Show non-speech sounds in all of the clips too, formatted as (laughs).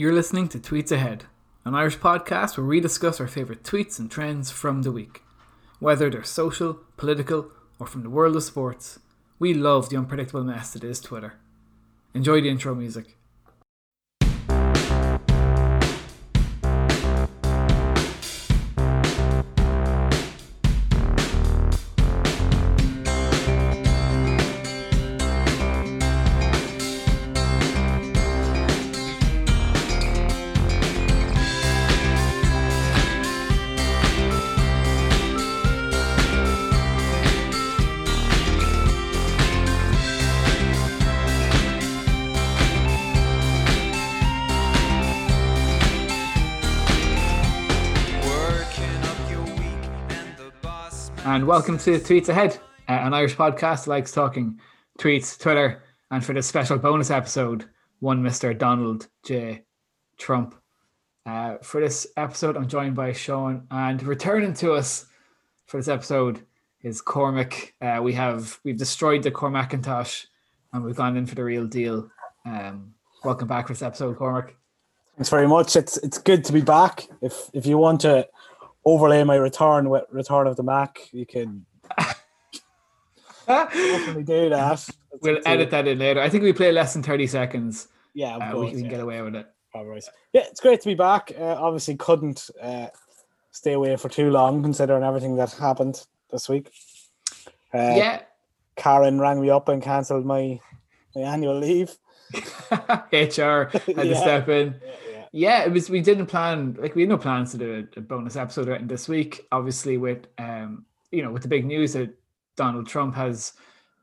You're listening to Tweets Ahead, an Irish podcast where we discuss our favourite tweets and trends from the week. Whether they're social, political, or from the world of sports, we love the unpredictable mess that is Twitter. Enjoy the intro music. And welcome to Tweets Ahead, uh, an Irish podcast likes talking tweets, Twitter, and for this special bonus episode, one Mr. Donald J. Trump. Uh, for this episode, I'm joined by Sean, and returning to us for this episode is Cormac. Uh, we have we've destroyed the Cormacintosh, and we've gone in for the real deal. Um, welcome back for this episode, Cormac. Thanks very much. It's it's good to be back. If if you want to overlay my return with Return of the Mac. You can definitely do that. (laughs) we'll edit that in later. I think we play less than 30 seconds. Yeah, uh, we can yeah. get away with it. Probably. Yeah, it's great to be back. Uh, obviously, couldn't uh, stay away for too long considering everything that happened this week. Uh, yeah. Karen rang me up and cancelled my, my annual leave. (laughs) HR had (laughs) yeah. to step in. Yeah, yeah, it was. We didn't plan like we had no plans to do a, a bonus episode right in this week. Obviously, with um, you know, with the big news that Donald Trump has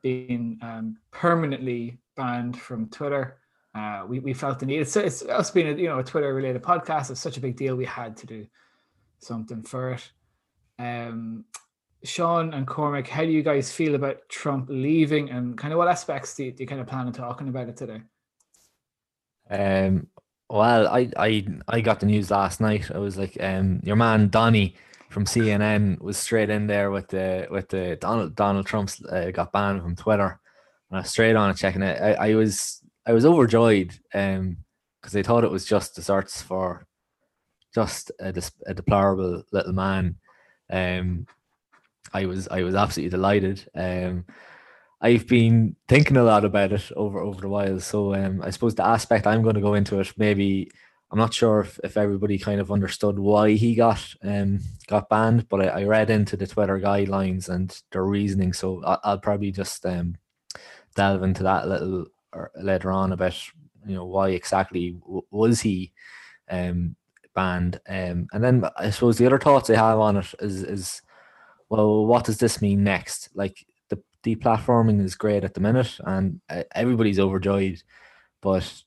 been um, permanently banned from Twitter. Uh, we, we felt the need. It's, it's us being a you know a Twitter related podcast. It's such a big deal. We had to do something for it. Um, Sean and Cormac, how do you guys feel about Trump leaving, and kind of what aspects do you, do you kind of plan on talking about it today? Um, well, I, I I got the news last night. I was like, um, your man Donie from CNN was straight in there with the with the Donald Donald Trump's uh, got banned from Twitter, and I was straight on it checking it. I, I was I was overjoyed, um, because I thought it was just desserts for just a, a deplorable little man. Um, I was I was absolutely delighted. Um, I've been thinking a lot about it over over the while. So um, I suppose the aspect I'm going to go into it, maybe I'm not sure if, if everybody kind of understood why he got um got banned, but I, I read into the Twitter guidelines and their reasoning. So I, I'll probably just um delve into that a little later on about you know why exactly w- was he um banned. Um, and then I suppose the other thoughts I have on it is is well, what does this mean next? Like deplatforming is great at the minute, and uh, everybody's overjoyed. But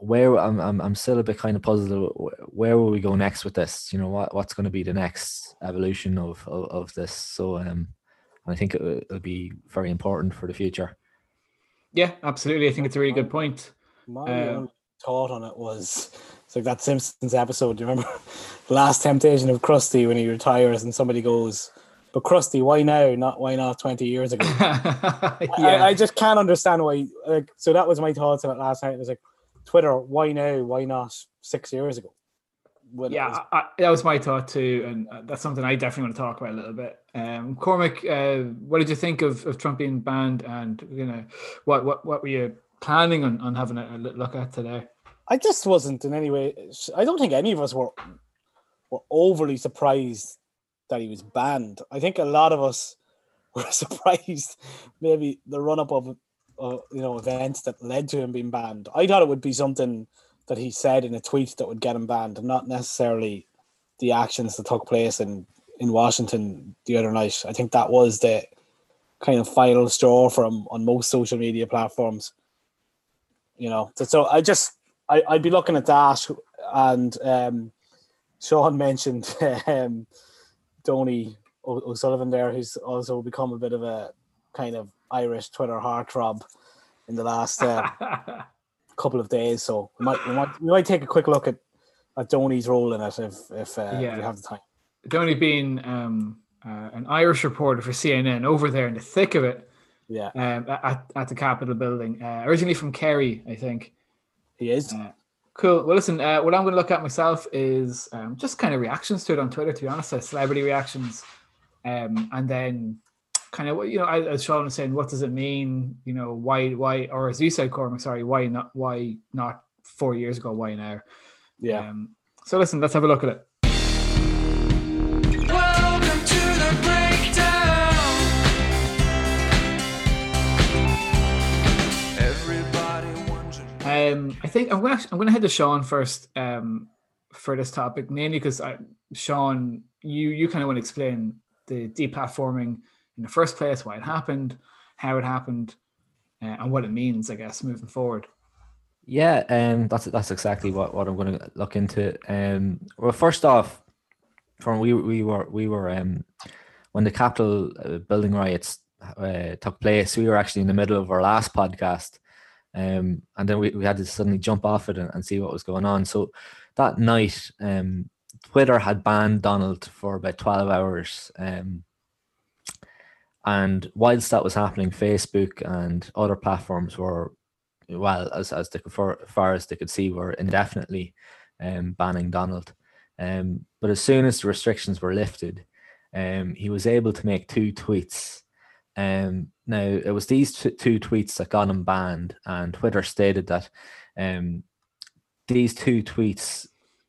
where I'm, I'm, I'm still a bit kind of puzzled. Where will we go next with this? You know, what what's going to be the next evolution of of, of this? So, um, I think it, will be very important for the future. Yeah, absolutely. I think it's a really good point. My um, thought on it was it's like that Simpsons episode. Do you remember (laughs) last temptation of Krusty when he retires and somebody goes, but Krusty, why now? Not why not twenty years ago? (laughs) yeah. I, I, just can't understand why. Like, so that was my thoughts on it last night. It was like, Twitter, why now? Why not six years ago? yeah, was... I, that was my thought too, and uh, that's something I definitely want to talk about a little bit. Um, Cormac, uh, what did you think of, of Trump being banned, and you know, what what what were you planning on, on having a, a look at today? I just wasn't in any way. I don't think any of us were were overly surprised that he was banned. I think a lot of us (laughs) were surprised, maybe the run up of uh, you know events that led to him being banned. I thought it would be something that he said in a tweet that would get him banned, not necessarily the actions that took place in in Washington the other night. I think that was the kind of final straw from on most social media platforms. You know, so I just I, I'd be looking at that, and um, Sean mentioned (laughs) um, Donie O'Sullivan there, who's also become a bit of a kind of Irish Twitter heartthrob in the last uh, (laughs) couple of days. So we might, we might we might take a quick look at at Donie's role in it if if, uh, yeah. if you have the time. Donny being um, uh, an Irish reporter for CNN over there in the thick of it. Yeah. Um, at, at the Capitol building. Uh, originally from Kerry, I think. He is. Cool. Well, listen, uh, what I'm going to look at myself is um, just kind of reactions to it on Twitter, to be honest, uh, celebrity reactions. Um, and then kind of, you know, as Sean was saying, what does it mean? You know, why, why, or as you said, Cormac, sorry, why not, why not four years ago? Why now? Yeah. Um, so listen, let's have a look at it. Um, I think I'm going to I'm to head to Sean first um, for this topic, mainly because Sean, you you kind of want to explain the deplatforming in the first place, why it happened, how it happened, uh, and what it means, I guess, moving forward. Yeah, um, that's that's exactly what, what I'm going to look into. Um, well, first off, from we we were we were um, when the Capitol uh, building riots uh, took place, we were actually in the middle of our last podcast, um, and then we, we had to suddenly jump off it and, and see what was going on. So that night, um, Twitter had banned Donald for about 12 hours. Um, and whilst that was happening, Facebook and other platforms were, well, as, as they for, far as they could see, were indefinitely um, banning Donald. Um, but as soon as the restrictions were lifted, um, he was able to make two tweets um, now it was these t- two tweets that got him banned, and Twitter stated that um, these two tweets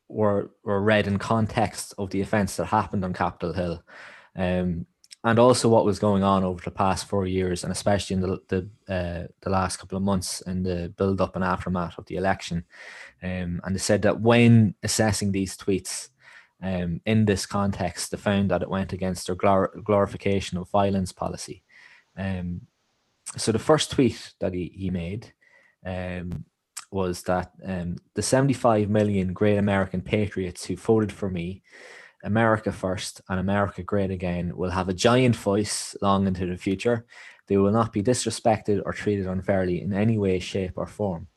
were were read in context of the events that happened on Capitol Hill, um, and also what was going on over the past four years, and especially in the the, uh, the last couple of months in the build up and aftermath of the election. Um, and they said that when assessing these tweets, um, in this context, they found that it went against their glor- glorification of violence policy. Um, so the first tweet that he, he made um, was that um, the 75 million great American patriots who voted for me, America first and America great again, will have a giant voice long into the future. They will not be disrespected or treated unfairly in any way, shape, or form.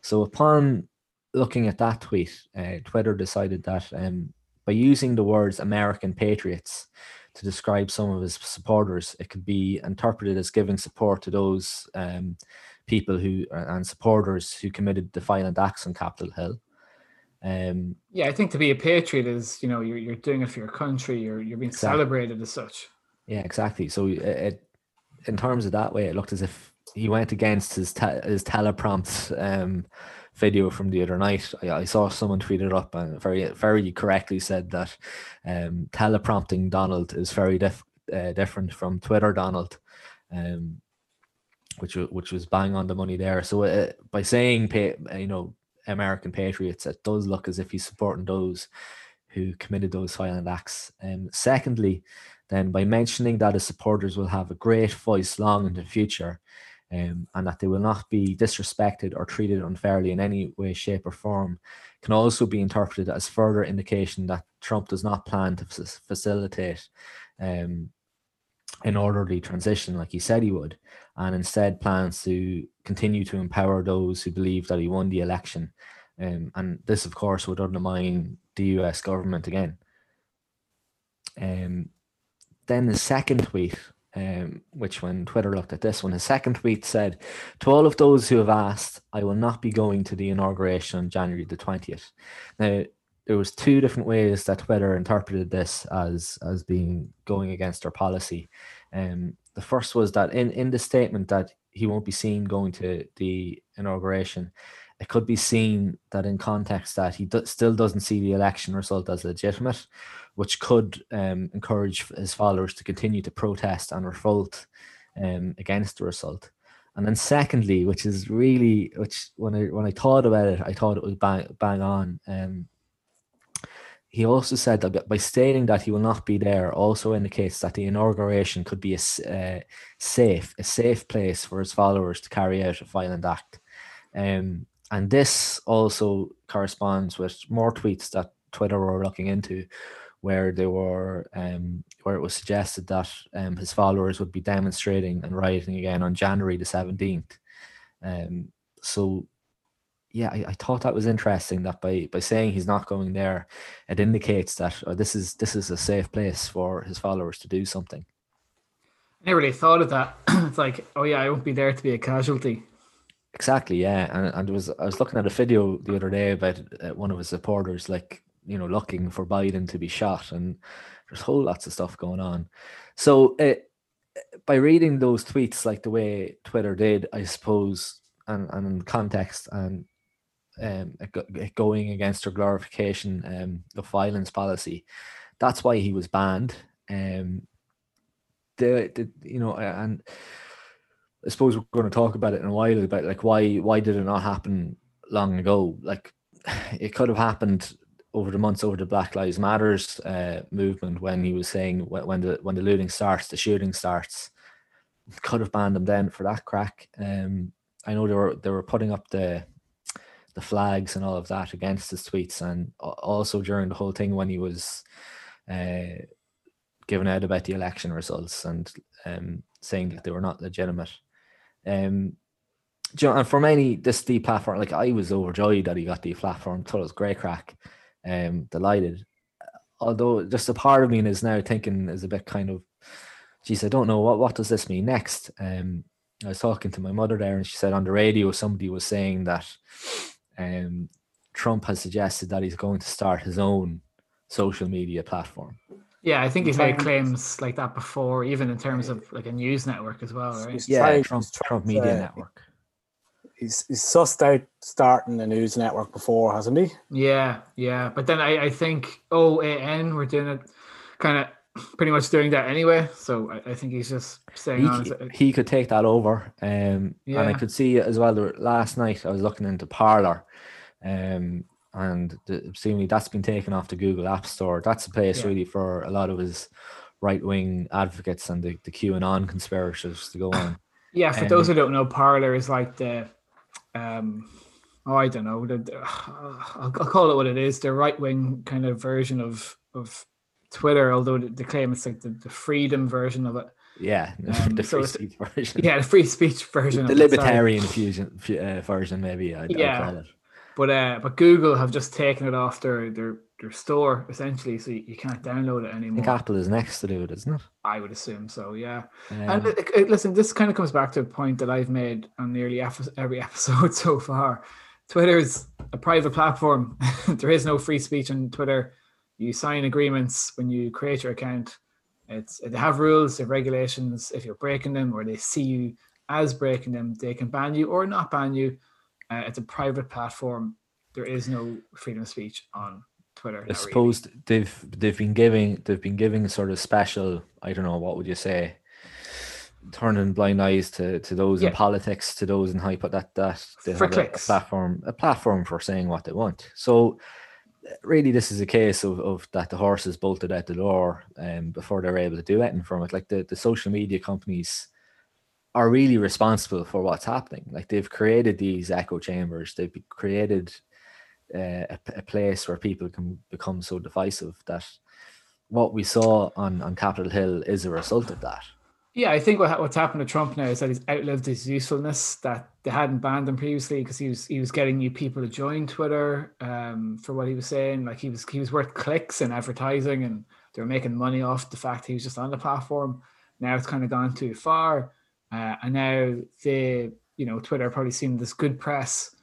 So upon looking at that tweet, uh, Twitter decided that um, by using the words American patriots, to describe some of his supporters. It could be interpreted as giving support to those um, people who and supporters who committed the violent acts on Capitol Hill. Um, yeah, I think to be a patriot is you know you're you're doing it for your country. You're you're being exactly. celebrated as such. Yeah, exactly. So it, it, in terms of that way, it looked as if he went against his te- his teleprompt um, video from the other night. I, I saw someone tweet it up and very very correctly said that um, teleprompting Donald is very diff, uh, different from Twitter Donald, um, which which was bang on the money there. So uh, by saying you know American patriots, it does look as if he's supporting those who committed those violent acts. Um, secondly, then by mentioning that his supporters will have a great voice long in the future, um, and that they will not be disrespected or treated unfairly in any way, shape, or form can also be interpreted as further indication that Trump does not plan to facilitate um, an orderly transition like he said he would, and instead plans to continue to empower those who believe that he won the election. Um, and this, of course, would undermine the US government again. Um, then the second tweet um, which when Twitter looked at this one, his second tweet said, To all of those who have asked, I will not be going to the inauguration on January the 20th. Now, there was two different ways that Twitter interpreted this as as being going against their policy. Um, the first was that in, in the statement that he won't be seen going to the inauguration, it could be seen that in context that he do, still doesn't see the election result as legitimate, which could um, encourage his followers to continue to protest and revolt um, against the result. And then secondly, which is really which when I when I thought about it, I thought it was bang bang on. Um, he also said that by stating that he will not be there also indicates that the inauguration could be a uh, safe a safe place for his followers to carry out a violent act. Um, and this also corresponds with more tweets that Twitter were looking into, where they were um, where it was suggested that um, his followers would be demonstrating and rioting again on January the seventeenth. Um, so, yeah, I, I, thought that was interesting that by by saying he's not going there, it indicates that oh, this is this is a safe place for his followers to do something. I never really thought of that. (clears throat) it's like, oh yeah, I won't be there to be a casualty. Exactly, yeah. And and was I was looking at a video the other day about uh, one of his supporters, like you know, looking for Biden to be shot, and there's whole lots of stuff going on. So uh, by reading those tweets, like the way Twitter did, I suppose, and and in context and um, going against their glorification um, of violence policy, that's why he was banned. Um, the, the you know and I suppose we're going to talk about it in a while about like why why did it not happen long ago? Like (sighs) it could have happened over the months over the Black Lives Matters uh, movement when he was saying when the when the looting starts, the shooting starts. Could have banned him then for that crack. Um, I know they were they were putting up the the flags and all of that against his tweets, and also during the whole thing when he was uh, giving out about the election results and um, saying that they were not legitimate. Um, you know, and for many, this deplatform, like I was overjoyed that he got the platform. Thought it was great crack. Um, delighted. Although, just a part of me is now thinking is a bit kind of, geez, I don't know what what does this mean next. Um, I was talking to my mother there, and she said on the radio somebody was saying that, um, Trump has suggested that he's going to start his own social media platform. Yeah, I think he's made claims like that before, even in terms of like a news network as well, right? yeah, trying, Trump, Trump Media uh, Network. He's he's sussed out starting a news network before, hasn't he? Yeah, yeah. But then I, I think OAN we're doing it kind of pretty much doing that anyway. So I, I think he's just saying he. He could take that over. Um yeah. and I could see as well last night I was looking into Parler. Um and the, seemingly that's been taken off the Google App Store. That's a place yeah. really for a lot of his right wing advocates and the, the QAnon conspirators to go on. (coughs) Yeah, for um, those who don't know, Parler is like the um oh I don't know, the, the I'll, I'll, call it what it is, the right wing kind of version of of Twitter, although they claim it's like the, the freedom version of it. Yeah, (laughs) um, the free so speech version. (laughs) Yeah, the free speech version. The, libertarian fusion uh, version, maybe. I'd, yeah, I'd but uh, but Google have just taken it off their their, their store essentially, so you, you can't download it anymore. I think Apple is next to do it, isn't it? I would assume so. Yeah. And it, it, listen, this kind of comes back to a point that I've made on nearly every (laughs) episode so far. Twitter is a private platform. (laughs) there is no free speech on Twitter. You sign agreements when you create your account. It's they have rules, they have regulations. If you're breaking them or they see you as breaking them, they can ban you or not ban you uh, it's a private platform. There is no freedom of speech on Twitter. I suppose really. they've they've been giving they've been giving sort of special. I don't know what would you say, turning blind eyes to to those yeah. in politics, to those in high but that that they for have a, a, platform a platform for saying what they want. So really this is a case of, of that the horses bolted out the door um, before they're able to do anything from it. Like the, the social media companies are really responsible for what's happening. Like they've created these echo chambers, they've created uh, a, a, place where people can become so divisive that what we saw on, on Capitol Hill is a result of that. Yeah, I think what, what's happened to Trump now is that he's outlived his usefulness. That they hadn't banned him previously because he was he was getting new people to join Twitter um, for what he was saying. Like he was he was worth clicks and advertising, and they were making money off the fact he was just on the platform. Now it's kind of gone too far uh, and now they, you know, Twitter probably seen this good press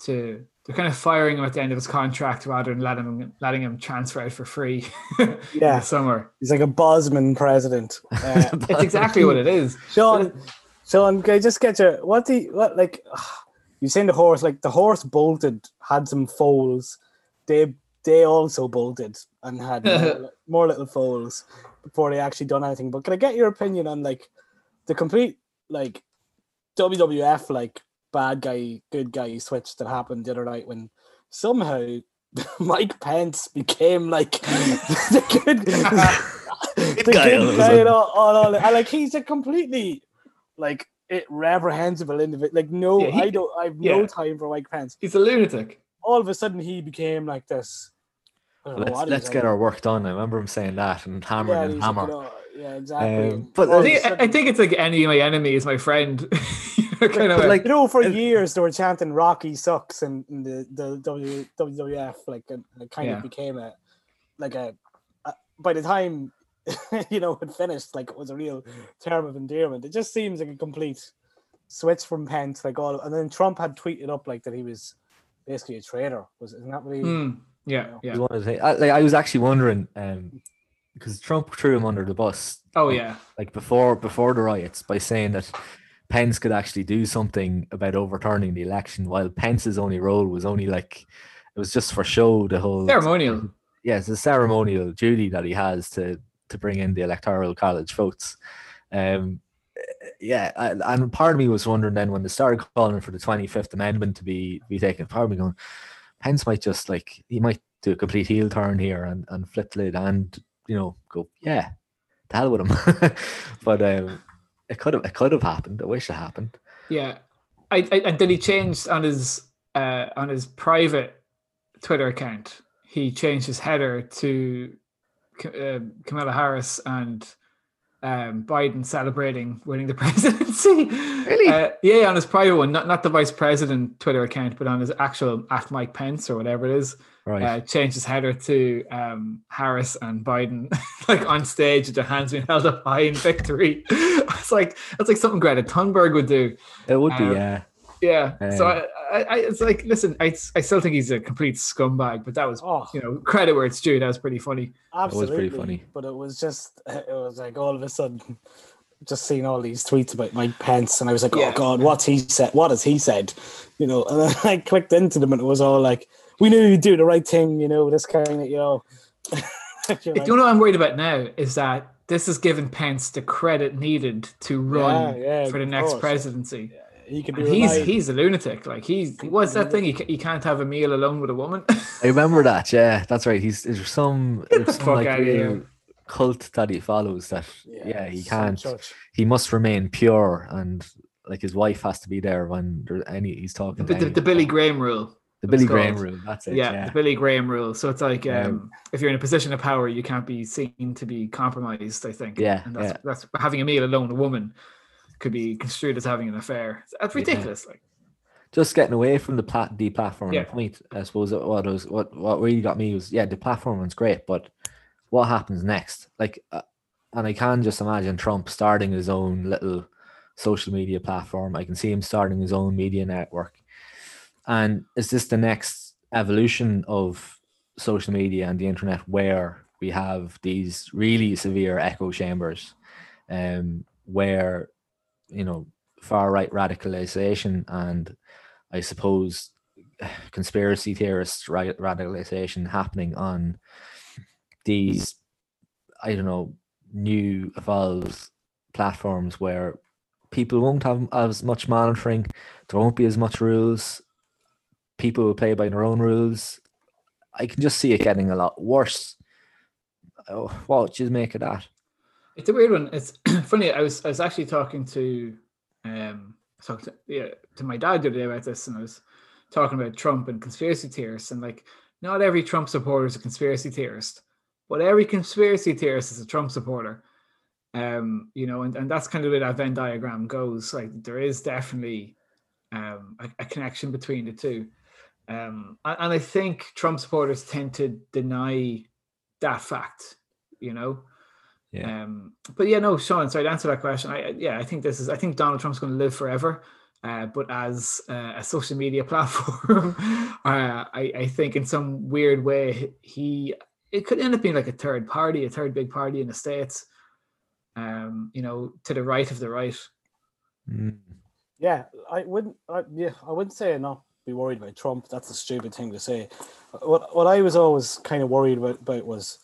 to they're kind of firing him at the end of his contract rather than letting him letting him transfer out for free. (laughs) yeah, summer. He's like a Bosman president. (laughs) Uh, it's exactly what it is. Sean, Sean, can I just get you? What the what like? (sighs) You saying the horse like the horse bolted had some foals. They they also bolted and had (laughs) more, more little foals before they actually done anything. But can I get your opinion on like? The complete like WWF like bad guy good guy switch that happened the other night when somehow (laughs) Mike Pence became like (laughs) the good, (laughs) the good guy, guy all, all, all, and like he's a completely like it reprehensible individual. Like no, yeah, he, I don't. I have yeah. no time for Mike Pence. He's a lunatic. All of a sudden, he became like this. Let's, let's get our work done. I remember him saying that and hammering yeah, and hammer. Yeah, exactly. Um, but I think, I think, it's like any of my enemy is my friend. (laughs) kind of like you know, for years they were chanting "Rocky sucks" and, the the w, WWF like and it kind yeah. of became a like a, a by the time (laughs) you know it finished like it was a real term of endearment. It just seems like a complete switch from Pence like all, and then Trump had tweeted up like that he was basically a traitor. Was isn't that what he? Mm, yeah, yeah. You wanted to I, like, I was actually wondering, um, because Trump threw him under the bus. Oh like, yeah, like before before the riots by saying that Pence could actually do something about overturning the election, while Pence's only role was only like it was just for show. The whole ceremonial. Yeah, it's a ceremonial duty that he has to to bring in the electoral college votes. Um, yeah, and part of me was wondering then when they started calling for the Twenty Fifth Amendment to be be taken, part of me going, Pence might just like he might do a complete heel turn here and and flip the lid and you know go yeah, the hell with him. (laughs) but um, it could have it could have happened. I wish it happened. Yeah, I, I and then he changed on his uh on his private Twitter account. He changed his header to uh, Kamala Harris and um, Biden celebrating winning the (laughs) presidency. Really? Uh, yeah, on his private one, not not the vice president Twitter account, but on his actual at Mike Pence or whatever it is. Right. Uh, changed his header to um, Harris and Biden, (laughs) like on stage with their hands being held up high in victory. (laughs) it's like that's like something Greta Thunberg would do. It would be, Um, yeah. Yeah. so Um, I, I, I, it's like, listen, I, I still think he's a complete scumbag, but that was, Oh, you know, credit where it's due. That was pretty funny. was pretty funny. But it was just, it was like all of a sudden, just seeing all these tweets about Mike Pence, and I was like, Yeah. oh god, what's he said? What has he said? You know, and then (laughs) I clicked into them, and it was all like, we knew you'd do the right thing. You know, this kind of, you know. (laughs) You're The like, only what I'm worried about now is that this is giving Pence the credit needed to run Yeah, yeah, for the next course. presidency. He could be And he's he's a lunatic. Like he's what's that thing? You, ca- you can't have a meal alone with a woman. (laughs) I remember that. Yeah, that's right. He's there's some, there's some like outta real cult that he follows. That yeah, he can't. He must remain pure, and like his wife has to be there when there's any he's talking. the, the, the Billy Graham rule. the Billy Graham called. rule. That's it. Yeah, Yeah, the Billy Graham rule. So it's like um, Um, if you're in a position of power, you can't be seen to be compromised. I think. Yeah, and that's yeah. that's having a meal alone. A woman could be construed as having an affair. That's Yeah. ridiculous. Like just getting away from the plat deplatforming Yeah. point. I suppose what was what what really got me was yeah, the platform was great, but what happens next? Like, uh, and I can just imagine Trump starting his own little social media platform. I can see him starting his own media network. And is this the next evolution of social media and the internet where we have these really severe echo chambers um, where, you know, far right radicalization and I suppose (sighs) conspiracy theorist ra- radicalization happening on these, I don't know, new evolved platforms where people won't have as much monitoring, there won't be as much rules, people will play by their own rules. I can just see it getting a lot worse. Oh, what would you make of that? It's a weird one. It's (clears throat) funny. I was I was actually talking to um talking to, yeah to my dad the other day about this, and I was talking about Trump and conspiracy theorists, and like not every Trump supporter is a conspiracy theorist, but every conspiracy theorist is a Trump supporter. Um, you know, and, and that's kind of where that Venn diagram goes. Like there is definitely um a, a connection between the two. Um, and, and I think Trump supporters tend to deny that fact, you know. Yeah. Um, but yeah, no, Sean. So I'd answer that question. I I- yeah, I think this is. I think Donald Trump's going to live forever. Uh, but as uh, a social media (laughs) platform, uh, I, I think in some weird way he it could end up being like a third party, a third big party in the states. Um, you know, to the right of the right. Mm. Yeah, I wouldn't. I, yeah, I wouldn't say not be worried about Trump. That's a stupid thing to say. What what I was always kind of worried about, about was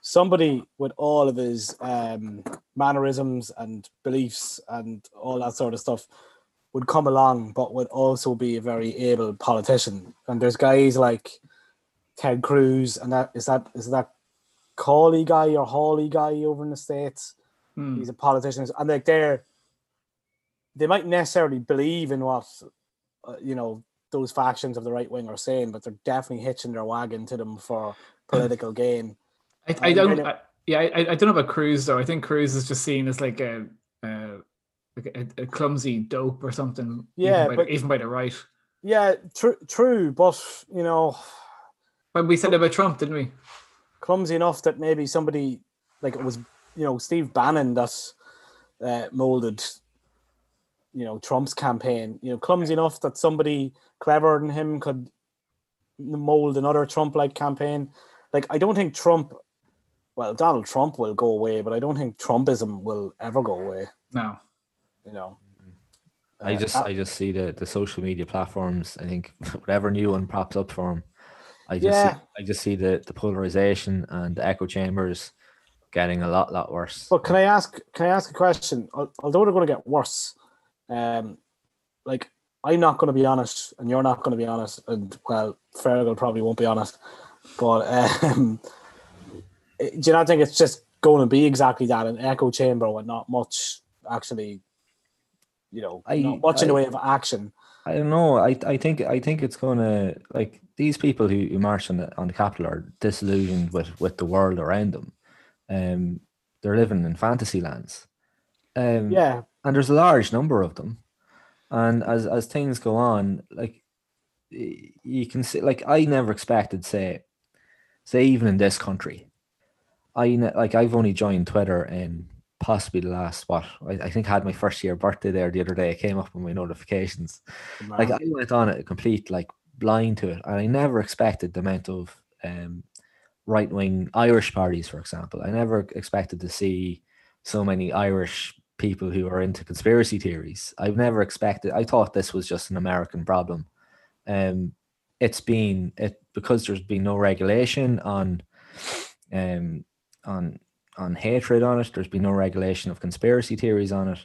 somebody with all of his um, mannerisms and beliefs and all that sort of stuff would come along, but would also be a very able politician. And there's guys like Ted Cruz, and that is that is that Cawley guy or Hawley guy over in the states Hmm. he's a politician and like they're they might necessarily believe in what uh, you know those factions of the right wing are saying but they're definitely hitching their wagon to them for (clears throat) political gain I, I don't. I, yeah, I, I don't know about Cruz though. I think Cruz is just seen as like a, a like a, a clumsy dope or something. Yeah, even by, but- the, even by the right. yeah true true but you know when we said about Trump, didn't we? clumsy enough that maybe somebody like it was you know Steve Bannon that uh, molded you know Trump's campaign. You know, clumsy enough that somebody cleverer than him could mold another Trump-like campaign. Like I don't think Trump. Well, Donald Trump will go away, but I don't think Trumpism will ever go away. No, you know. I just uh, I just see the the social media platforms. I think (laughs) whatever new one pops up for them, I just yeah. see, I just see the the polarization and the echo chambers getting a lot lot worse. But can I ask can I ask a question? Although they're going to get worse, um, like I'm not going to be honest, and you're not going to be honest, and well, Fergal probably won't be honest, but (laughs) um, do you not think it's just going to be exactly that an echo chamber with not much actually, you know, I, not much I, in the way of action? I don't know. I I think I think it's going to like these people who, who march on the on the capital are disillusioned with with the world around them. Um, they're living in fantasy lands. Um, yeah, and there's a large number of them. And as as things go on, like you can see, like I never expected, say, say even in this country, I like I've only joined Twitter in possibly the last what I, I think I had my first year birthday there the other day. It came up on my notifications. Like I went on it complete like blind to it, and I never expected the amount of um, right wing Irish parties, for example. I never expected to see so many Irish people who are into conspiracy theories. I've never expected. I thought this was just an American problem. Um, it's been it because there's been no regulation on, um, on on hatred on it. There's been no regulation of conspiracy theories on it.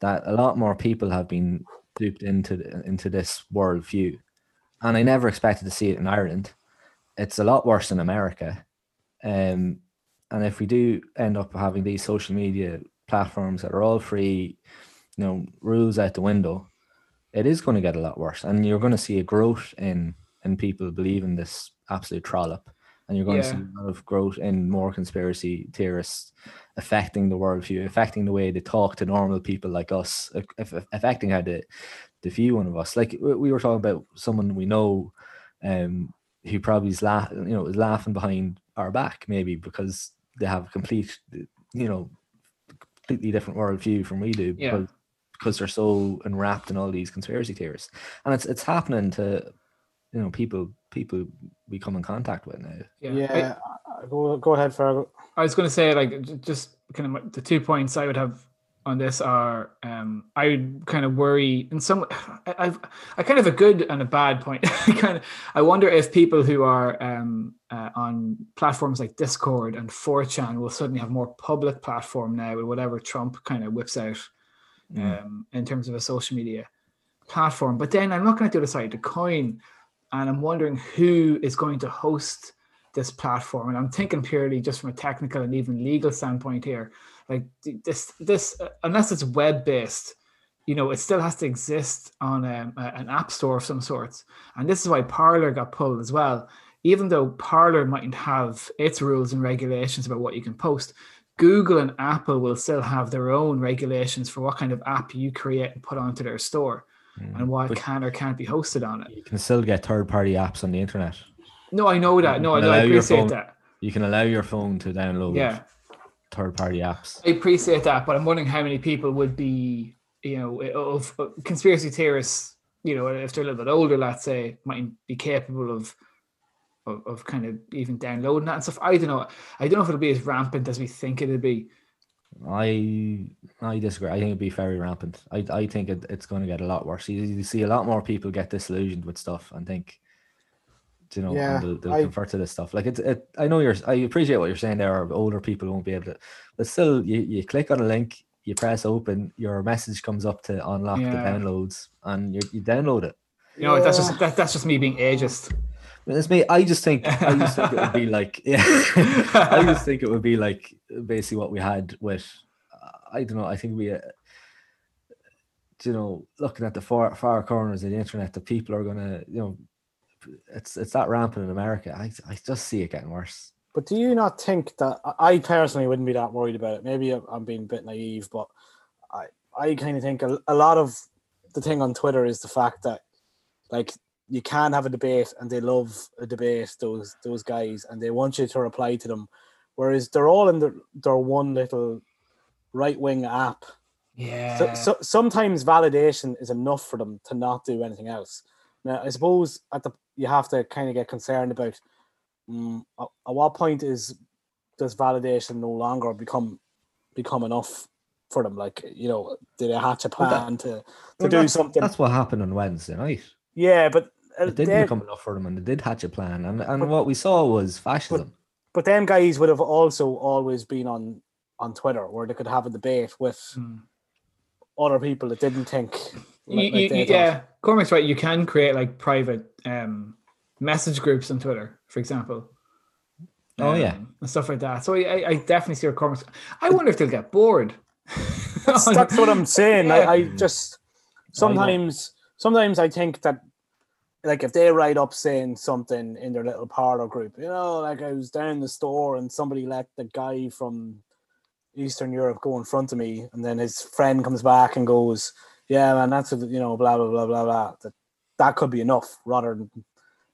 That a lot more people have been duped into into this worldview, and I never expected to see it in Ireland. It's a lot worse in America. Um, and if we do end up having these social media platforms that are all free, you know, rules out the window, it is going to get a lot worse. And you're going to see a growth in in people believing this absolute trollop. And you're going yeah. to see a lot of growth in more conspiracy theorists affecting the worldview, affecting the way they talk to normal people like us, affecting how they, they view one of us. Like we were talking about someone we know um, who probably is la- you know is laughing behind our back maybe because they have a complete you know completely different worldview from we do yeah. because, because they're so enwrapped in all these conspiracy theories and it's it's happening to you know people people we come in contact with now yeah, yeah. I, go, go ahead Fergal. i was going to say like just kind of the two points i would have on this are um, I would kind of worry in some I've I kind of a good and a bad point. (laughs) I kind of I wonder if people who are um, uh, on platforms like Discord and 4chan will suddenly have more public platform now with whatever Trump kind of whips out mm. um, in terms of a social media platform. But then I'm looking at the other side, the coin, and I'm wondering who is going to host this platform. And I'm thinking purely just from a technical and even legal standpoint here. Like this this uh, unless it's web based you know it still has to exist on um, a, an app store of some sorts. And this is why parler got pulled as well. Even though parler mightn't have its rules and regulations about what you can post google and apple will still have their own regulations for what kind of app you create and put onto their store mm, and what can or can't be hosted on it you can still get third party apps on the internet no i know that no i, know, I appreciate phone, that you can allow your phone to download yeah third party apps. I appreciate that, but I'm wondering how many people would be, you know, of, of conspiracy theorists, you know, if they're a little bit older, let's say, might be capable of, of, of kind of even downloading that and stuff. I don't know. I don't know if it'll be as rampant as we think it'll be. I I disagree. I think it'd be very rampant. I I think it, it's going to get a lot worse. You, you see a lot more people get disillusioned with stuff and think you know, yeah, they'll, they'll I, convert to this stuff. Like it's, it, I know you're, I appreciate what you're saying there. Older people won't be able to, but still, you, you click on a link, you press open, your message comes up to unlock yeah. the downloads, and you, you download it. You know, yeah. that's just that, that's just me being ageist. It's me. I just think I just think it would be (laughs) like (laughs) yeah. I just think it would be like basically what we had with I don't know. I think we, uh, you know, looking at the far far corners of the internet, the people are gonna you know it's it's that rampant in America. I I just see it getting worse. But do you not think that I personally wouldn't be that worried about it? Maybe I'm being a bit naive, but I I kind of think a, a lot of the thing on Twitter is the fact that like you can have a debate and they love a debate those those guys and they want you to reply to them, whereas they're all in their their one little right wing app Yeah. So, so sometimes validation is enough for them to not do anything else. Now, I suppose at the you have to kind of get concerned about um, at, at what point is does validation no longer become become enough for them? Like you know, do they hatch a plan to to Well, do something? That's what happened on Wednesday night. Yeah, but It didn't they- become enough for them, and they did hatch a plan. And and But- what we saw was fascism. but them guys would have also always been on on Twitter where they could have a debate with Hmm. other people that didn't think. You- like- you- like they you- yeah, Cormac's right. You can create like private um, message groups on Twitter, for example. Oh, yeah. Um, and stuff like that. So I, I definitely see where Cormac's. I wonder if they'll get bored. that's, that's what I'm (laughs) saying. Yeah. I, I just sometimes sometimes I think that like if they write up saying something in their little Parler group, you know, like I was down the store and somebody let the guy from Eastern Europe go in front of me, and then his friend comes back and goes, "Yeah, man, that's a, you know, blah blah blah blah blah." That that could be enough rather than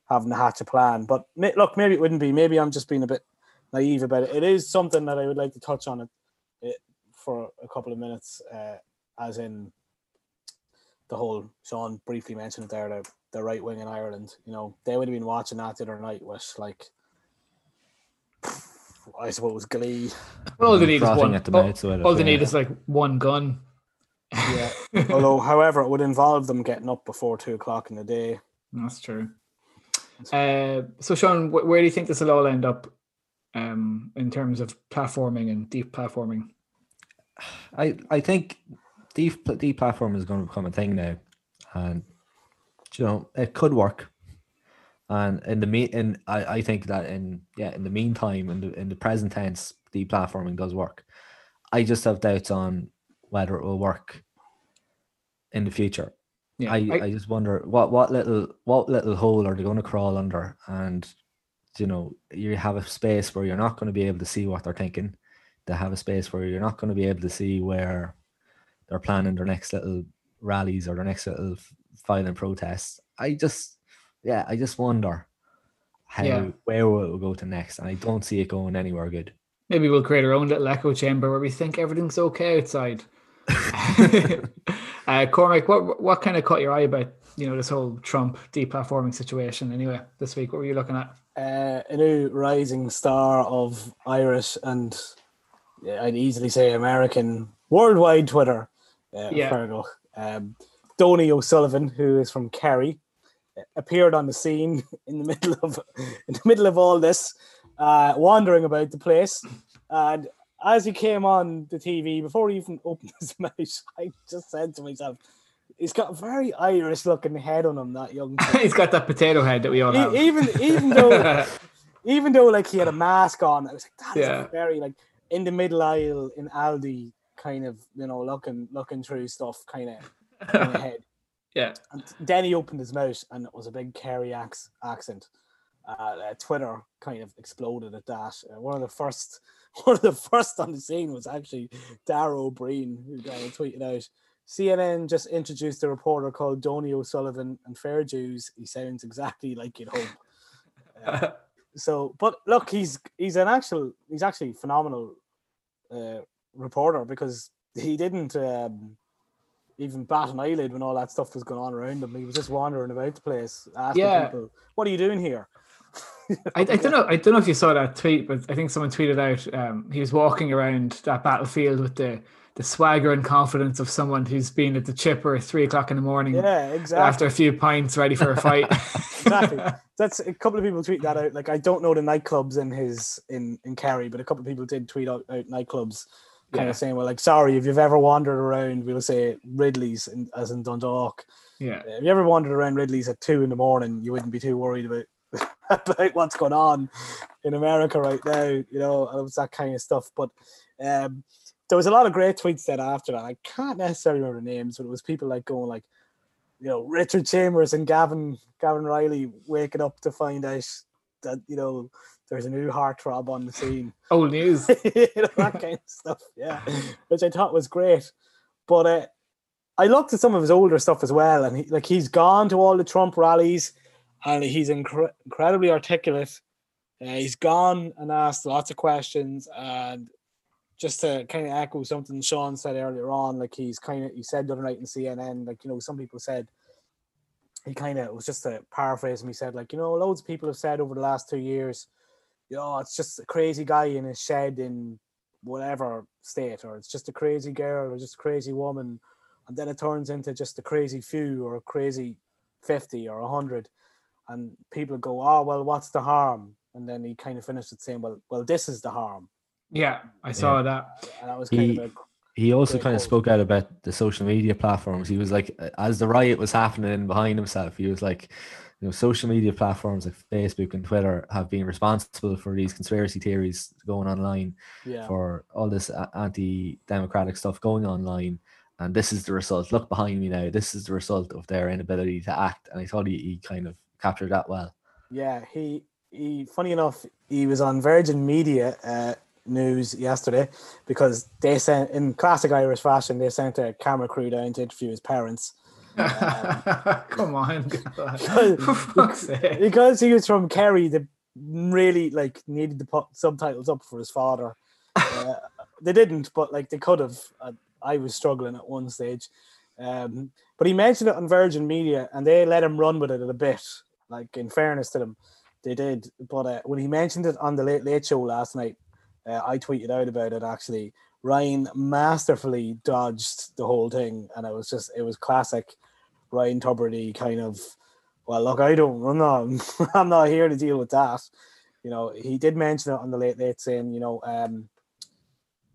having to hatch a plan. But look, maybe it wouldn't be. Maybe I'm just being a bit naive about it. It is something that I would like to touch on it, it for a couple of minutes, uh, as in the whole Sean briefly mentioned it there, the, the right wing in Ireland. You know, they would have been watching that the other night with like, I suppose Glee. Well, all they need is one. at the all- mouth, so it- all they yeah. need is like one gun. Yeah. (laughs) Although, however, it would involve them getting up before two o'clock in the day. That's true. Uh, so, Sean, where do you think this will all end up um, in terms of platforming and deep platforming? I I think deep deep platform is going to become a thing now, and you know it could work. And in the me in I, I think that in yeah in the meantime in the in the present tense deplatforming does work. I just have doubts on whether it will work in the future. Yeah, I, I, just wonder what what little what little hole are they going to crawl under and you know you have a space where you're not going to be able to see what they're thinking they have a space where you're not going to be able to see where they're planning their next little rallies or their next little violent protests i just yeah i just wonder how Yeah. where will it go to next and i don't see it going anywhere good maybe we'll create our own little echo chamber where we think everything's okay outside. (laughs) uh, Cormac, what what kind of caught your eye about you know this whole Trump deplatforming situation? Anyway, this week, what were you looking at? Uh, a new rising star of Irish and yeah, I'd easily say American worldwide Twitter. Uh, Yeah. Fergal. Um, Donie O'Sullivan, who is from Kerry, appeared on the scene (laughs) in the middle of in the middle of all this, uh, wandering about the place. And as he came on the TV, before he even (laughs) opened his mouth, I just said to myself, "He's got a very Irish-looking head on him, that young." kid." (laughs) He's got that potato head that we all have. Even even though even though like he had a mask on, I was like, that is Yeah. very like in the middle aisle in Aldi, kind of you know looking looking through stuff, kind of kind of (laughs) head. yeah, And then he opened his mouth, and it was a big Kerry ac- accent. Uh, uh, Twitter kind of exploded at that. Uh, one of the first, (laughs) one of the first on the scene was actually Dara Breen, who tweeted out. CNN just introduced a reporter called Donie O'Sullivan and Fair Jews. He sounds exactly like you'd hope. Uh, (laughs) so, but look, he's he's an actual he's actually phenomenal uh, reporter because he didn't um, even bat an eyelid when all that stuff was going on around him. He was just wandering about the place, asking Yeah. people, "What are you doing here?" (laughs) I, I don't know. I don't know if you saw that tweet, but I think someone tweeted out um, he was walking around that battlefield with the the swagger and confidence of someone who's been at the chipper at three o'clock in the morning Yeah, exactly. after a few pints, ready for a fight. (laughs) exactly. (laughs) That's a couple of people tweet that out. Like I don't know the nightclubs in his in in Kerry, but a couple of people did tweet out, out nightclubs, kind Yeah. of saying, "Well, like sorry if you've ever wandered around, we'll say Ridley's, in, as in Dundalk. yeah, If you ever wandered around Ridley's at two in the morning, you wouldn't be too worried about (laughs) about what's going on in America right now. You know, it was that kind of stuff. But um, there was a lot of great tweets then after that. I can't necessarily remember the names, but it was people like going like, you know, Richard Chambers and Gavin Gavan Reilly waking up to find out that you know there's a new heartthrob on the scene. (laughs) old news. (laughs) you know, that kind of stuff. Yeah, which I thought was great. But uh, I looked at some of his older stuff as well, and he, like he's gone to all the Trump rallies, and he's incre- incredibly articulate. Uh, he's gone and asked lots of questions, and just to kind of echo something Sean said earlier on, like he's kind of he said the other night in CNN, like you know, some people said he kind of was just to paraphrase him. He said like you know, loads of people have said over the last two years, you know, it's just a crazy guy in his shed in whatever state, or it's just a crazy girl, or just a crazy woman, and then it turns into just a crazy few or a crazy fifty or a hundred, and people go, oh well, what's the harm? And then he kind of finished it saying, well, well, this is the harm yeah, I saw yeah. that. And that was kind he, of a he also kind of spoke out about the social media platforms. He was like, as the riot was happening behind himself, he was like, you know, social media platforms like Facebook and Twitter have been responsible for these conspiracy theories going online, yeah. for all this anti-democratic stuff going online. And this is the result. Look behind me now. This is the result of their inability to act. And I thought he, he kind of captured that well. Yeah, he he. Funny enough, he was on Virgin Media. Uh, news yesterday because they sent in classic Irish fashion they sent a camera crew down to interview his parents. Um, (laughs) Come on, (laughs) (laughs) because, he was from Kerry, they really like needed to put subtitles up for his father. Uh, they didn't, but like they could have. I, I was struggling at one stage, um, but he mentioned it on Virgin Media, and they let him run with it a bit. Like in fairness to them, they did. But uh, when he mentioned it on the Late Late Show last night, uh, I tweeted out about it actually. Ryan masterfully dodged the whole thing, and it was just it was classic Ryan Tubridy kind of. Well, look, I don't, I'm not, (laughs) I'm not here to deal with that. You know, he did mention it on the late late saying, you know, um,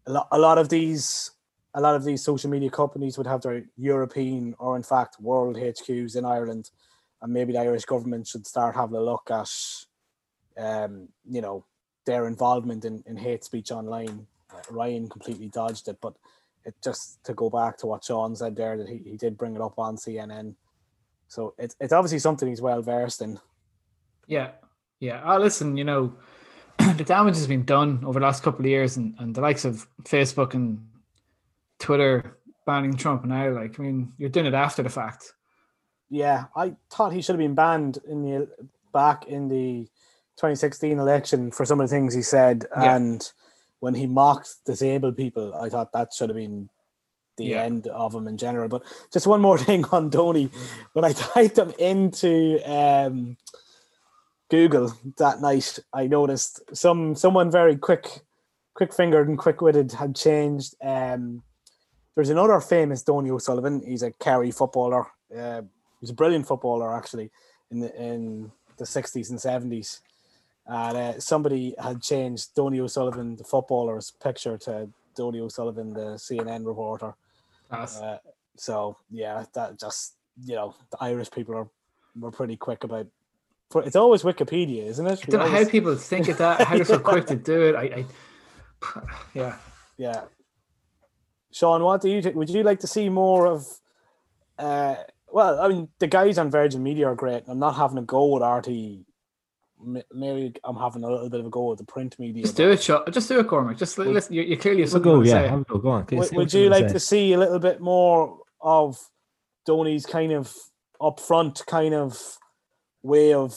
a lot, a lot of these, a lot of these social media companies would have their European or in fact world HQs in Ireland, and maybe the Irish government should start having a look at, um, you know, their involvement in, in hate speech online. Ryan completely dodged it, but it just to go back to what Sean said there that he, he did bring it up on CNN. So it's it's obviously something he's well versed in. Yeah, yeah. Oh, listen, you know, (clears throat) the damage has been done over the last couple of years, and, and the likes of Facebook and Twitter banning Trump now. Like, I mean, you're doing it after the fact. Yeah, I thought he should have been banned in the back in the 2016 election for some of the things he said, yeah. and when he mocked disabled people, I thought that should have been the yeah. end of him in general. But just one more (laughs) thing on Donie, when I typed him into um, Google that night, I noticed some someone very quick, quick fingered and quick witted had changed. Um, there's another famous Donie O'Sullivan. He's a Kerry footballer. Uh, he's a brilliant footballer actually in the in the 60s and 70s and uh, somebody had changed Donie O'Sullivan, the footballer's picture, to Donie O'Sullivan, the CNN reporter. Uh, so yeah, that just you know the Irish people are were pretty quick about. It's always Wikipedia, isn't it? I don't know how people think of that. How they're so quick to do it. I, I, yeah, yeah. Sean, what do you think? Would you like to see more of? Uh, well, I mean, the guys on Virgin Media are great. I'm not having a go with RT maybe I'm having a little bit of a go with the print media. Just do it, Sean. Just do it, Cormac. Just listen. You, you clearly have something go, to yeah, say. Go, go on. Would, would you like say? to see a little bit more of Donie's kind of upfront kind of way of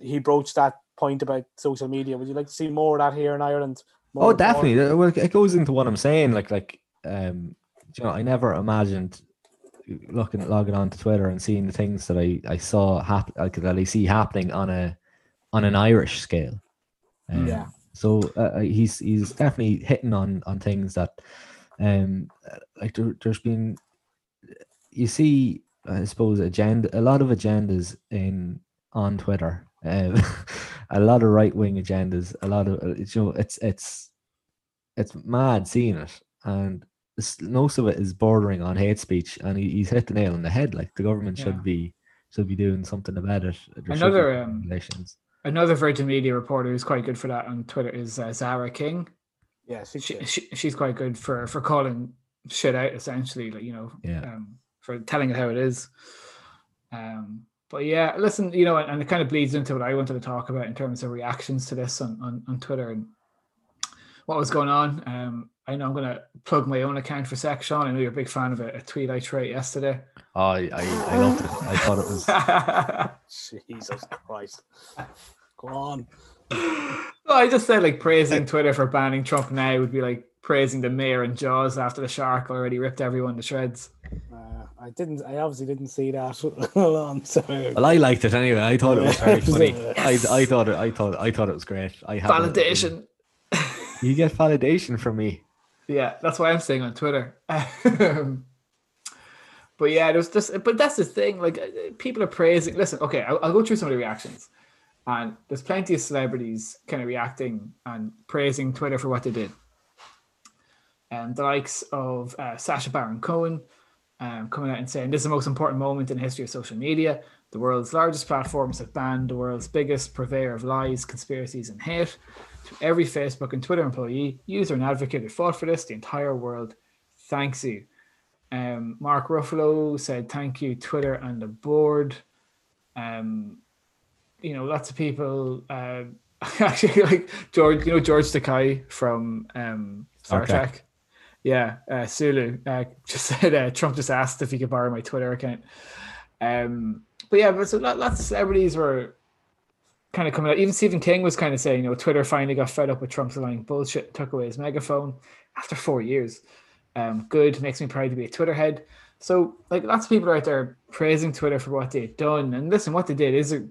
he broached that point about social media? Would you like to see more of that here in Ireland? More oh, definitely. More? Well, it goes into what I'm saying. Like, like, um, you know, I never imagined looking logging on to Twitter and seeing the things that I I saw happen like that I see happening on a on an Irish scale. Um, yeah. So uh, uh, he's he's definitely hitting on on things that, um, like there, there's been, you see, I suppose agenda a lot of agendas in on Twitter, um, (laughs) a lot of right wing agendas, a lot of uh, you know it's it's it's mad seeing it, and most of it is bordering on hate speech, and he, he's hit the nail on the head. Like the government yeah. should be should be doing something about it. There Another um, Another Virgin Media reporter who's quite good for that on Twitter is uh, Zara King. Yeah, she, she, she's quite good for for calling shit out essentially, like you know, yeah. um, for telling it how it is. Um, but yeah, listen, you know, and, and, it kind of bleeds into what I wanted to talk about in terms of reactions to this on on, on Twitter and what was going on. Um, I know I'm going to plug my own account for Sec, Sean. I know you're a big fan of a, a tweet I wrote yesterday. Oh, I, I, I loved it. I thought it was. (laughs) Jesus Christ. Go on. Well, I just said like praising Twitter for banning Trump now would be like praising the mayor and Jaws after the shark already ripped everyone to shreds. Uh, I didn't. I obviously didn't see that. (laughs) Hold on. So. Well, I liked it anyway. I thought it was very funny. (laughs) I, I thought it. I thought. I thought it was great. I have validation. you get validation from me. Yeah, that's why I'm saying on Twitter. but yeah, there's just. But that's the thing. Like uh, people are praising. Listen, okay, I'll, I'll go through some of the reactions, and there's plenty of celebrities kind of reacting and praising Twitter for what they did. And the likes of uh, Sacha Baron Cohen um, coming out and saying this is the most important moment in the history of social media. The world's largest platforms have banned the world's biggest purveyor of lies, conspiracies, and hate. To every Facebook and Twitter employee, user, and advocate who fought for this, the entire world thanks you. Um, Mark Ruffalo said thank you, Twitter and the board. Um, you know, lots of people uh, (laughs) actually like George, you know, George Takei from um, Star okay. Trek. Yeah, uh, Sulu uh, (laughs) just said uh, Trump just asked if he could borrow my Twitter account. Um, but yeah, but so lots of celebrities were kind of coming out. Even Stephen King was kind of saying, you know, Twitter finally got fed up with Trump's lying bullshit, took away his megaphone after four years. Um, good, makes me proud to be a Twitter head. So, like, lots of people are out there praising Twitter for what they've done. And listen, what they did is a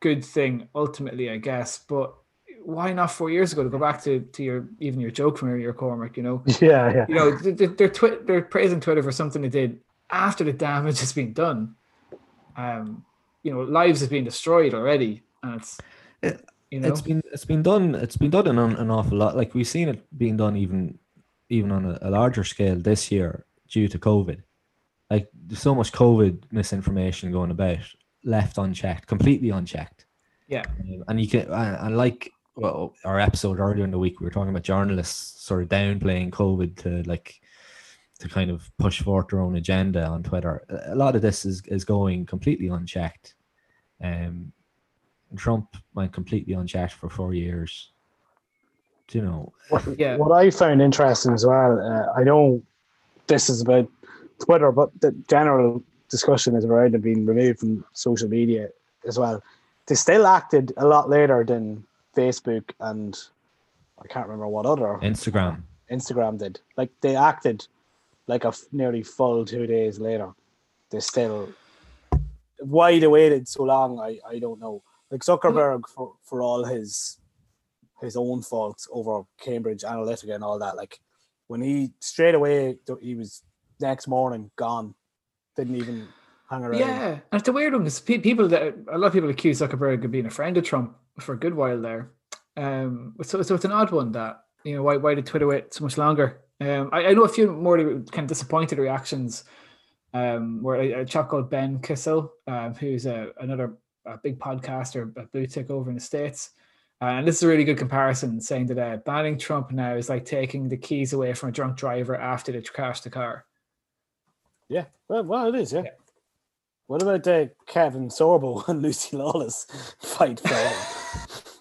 good thing ultimately, I guess. But why not four years ago to go back to, to your even your joke from your Cormac, you know? (laughs) Yeah, yeah. You know, they're, they're, twi- they're praising Twitter for something they did after the damage has been done. Um, you know, lives have been destroyed already, it's it, you know, it's been it's been done. It's been done an, an awful lot. Like we've seen it being done even even on a, a larger scale this year due to COVID. Like there's so much COVID misinformation going about, left unchecked, completely unchecked. Yeah, um, and you can and, and like well, our episode earlier in the week, we were talking about journalists sort of downplaying COVID to like to kind of push forth their own agenda on Twitter. A lot of this is is going completely unchecked. Um, Trump went completely unchecked for four years. Do you know? What, yeah. What I found interesting as well, uh, I know this is about Twitter, but the general discussion is around it being removed from social media as well. They still acted a lot later than Facebook and I can't remember what other Instagram. Instagram did. Like they acted like a nearly full two days later. They still why they waited so long, I, I don't know. Like Zuckerberg for, for all his his own faults over Cambridge Analytica and all that. Like when he straight away he was next morning gone, didn't even hang around. Yeah, and it's a weird one because people that a lot of people accuse Zuckerberg of being a friend of Trump for a good while there. Um, so so it's an odd one that you know why why did Twitter wait so much longer? Um, I, I know a few more kind of disappointed reactions. Um, where a, a chap called Ben Kissel, um, who's a, another a big podcaster at Blue Tick over in the states, uh, and this is a really good comparison, saying that uh, banning Trump now is like taking the keys away from a drunk driver after they crash the car. Yeah, well, well, it is. Yeah. yeah. What about uh, Kevin Sorbo (laughs) and Lucy Lawless fight for you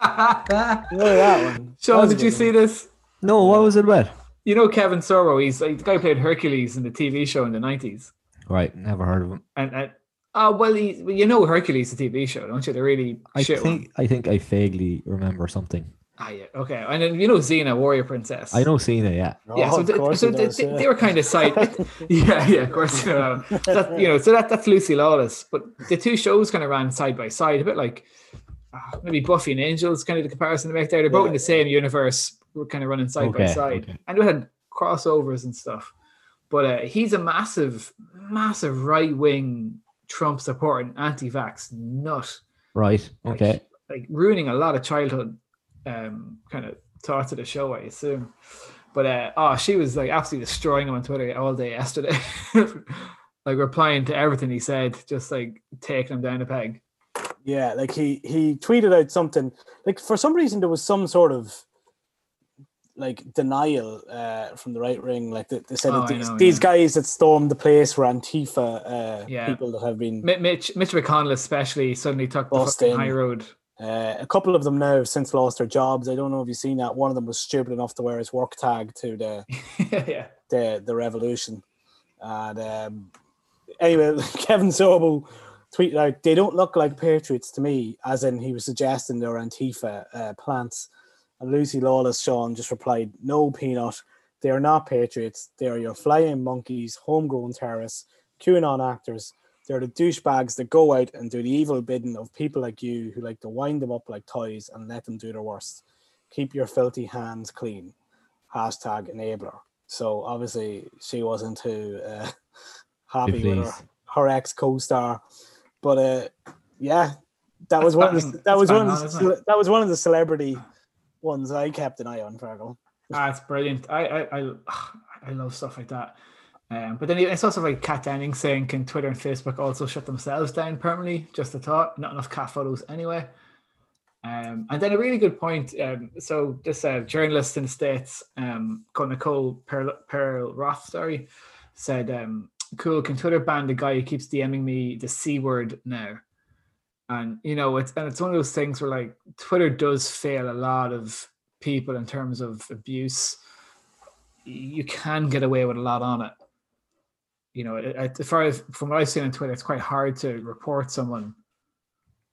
(laughs) know that one. Sean, did you see this? No, what was it about? You know Kevin Sorbo. He's like the guy who played Hercules in the TV show in the nineties. Right, never heard of him. And, and oh well, he, you know Hercules, the TV show, don't you? They're really. I think one. I think I vaguely remember something. Ah, yeah, okay. And then you know Xena, Warrior Princess. I know Xena, yeah. Yeah, so, oh, so does, they, yeah. they, were kind of side. (laughs) yeah, yeah, of course. You know, that, you know, so that that's Lucy Lawless. But the two shows kind of ran side by side, a bit like uh, maybe Buffy and Angels, kind of the comparison to make there. They're both yeah. in the same universe. We're kind of running side okay, by side, okay. and we had crossovers and stuff. But uh, he's a massive, massive right wing Trump supporting anti-vax nut. Right. Okay. Like, like ruining a lot of childhood um, kind of thoughts of the show, I assume. But uh, oh, she was like absolutely destroying him on Twitter all day yesterday, (laughs) like replying to everything he said, just like taking him down a peg. Yeah, like he he tweeted out something like for some reason there was some sort of like denial uh, from the right wing. Like they, they said oh, these, know, these yeah. guys that stormed the place were Antifa uh, yeah. people that have been Mitch Mitch McConnell especially suddenly took the high road. Uh, a couple of them now have since lost their jobs. I don't know if you've seen that. One of them was stupid enough to wear his work tag to the (laughs) yeah. the the revolution. And um, anyway, (laughs) Kevin Sorbo tweeted out, "They don't look like patriots to me," as in he was suggesting they're Antifa uh, plants. And Lucy Lawless Sean just replied, "No peanut. They are not patriots. They are your flying monkeys, homegrown terrorists, QAnon actors. They're the douchebags that go out and do the evil bidding of people like you who like to wind them up like toys and let them do their worst. Keep your filthy hands clean. Hashtag enabler. So obviously she wasn't too uh, (laughs) happy with her, her ex co-star, but uh, yeah, that was one of the, that was one of the, that was one of the celebrity ones I kept an eye on, Fergal. That's brilliant. I, I I (sighs) I love stuff like that. Um, but then it's also like Kat Dennings saying, "Can Twitter and Facebook also shut themselves down permanently?" Just a thought. Not enough cat photos anyway. Um, and then a really good point. Um, so this uh, journalist in the states, um, called Nicole Pearl, Perlroth, sorry, said, um, "Cool, can Twitter ban the guy who keeps DMing me the c word now?" And you know, it's and it's one of those things where like Twitter does fail a lot of people in terms of abuse. You can get away with a lot on it. You know, as far as from what I've seen on Twitter, it's quite hard to report someone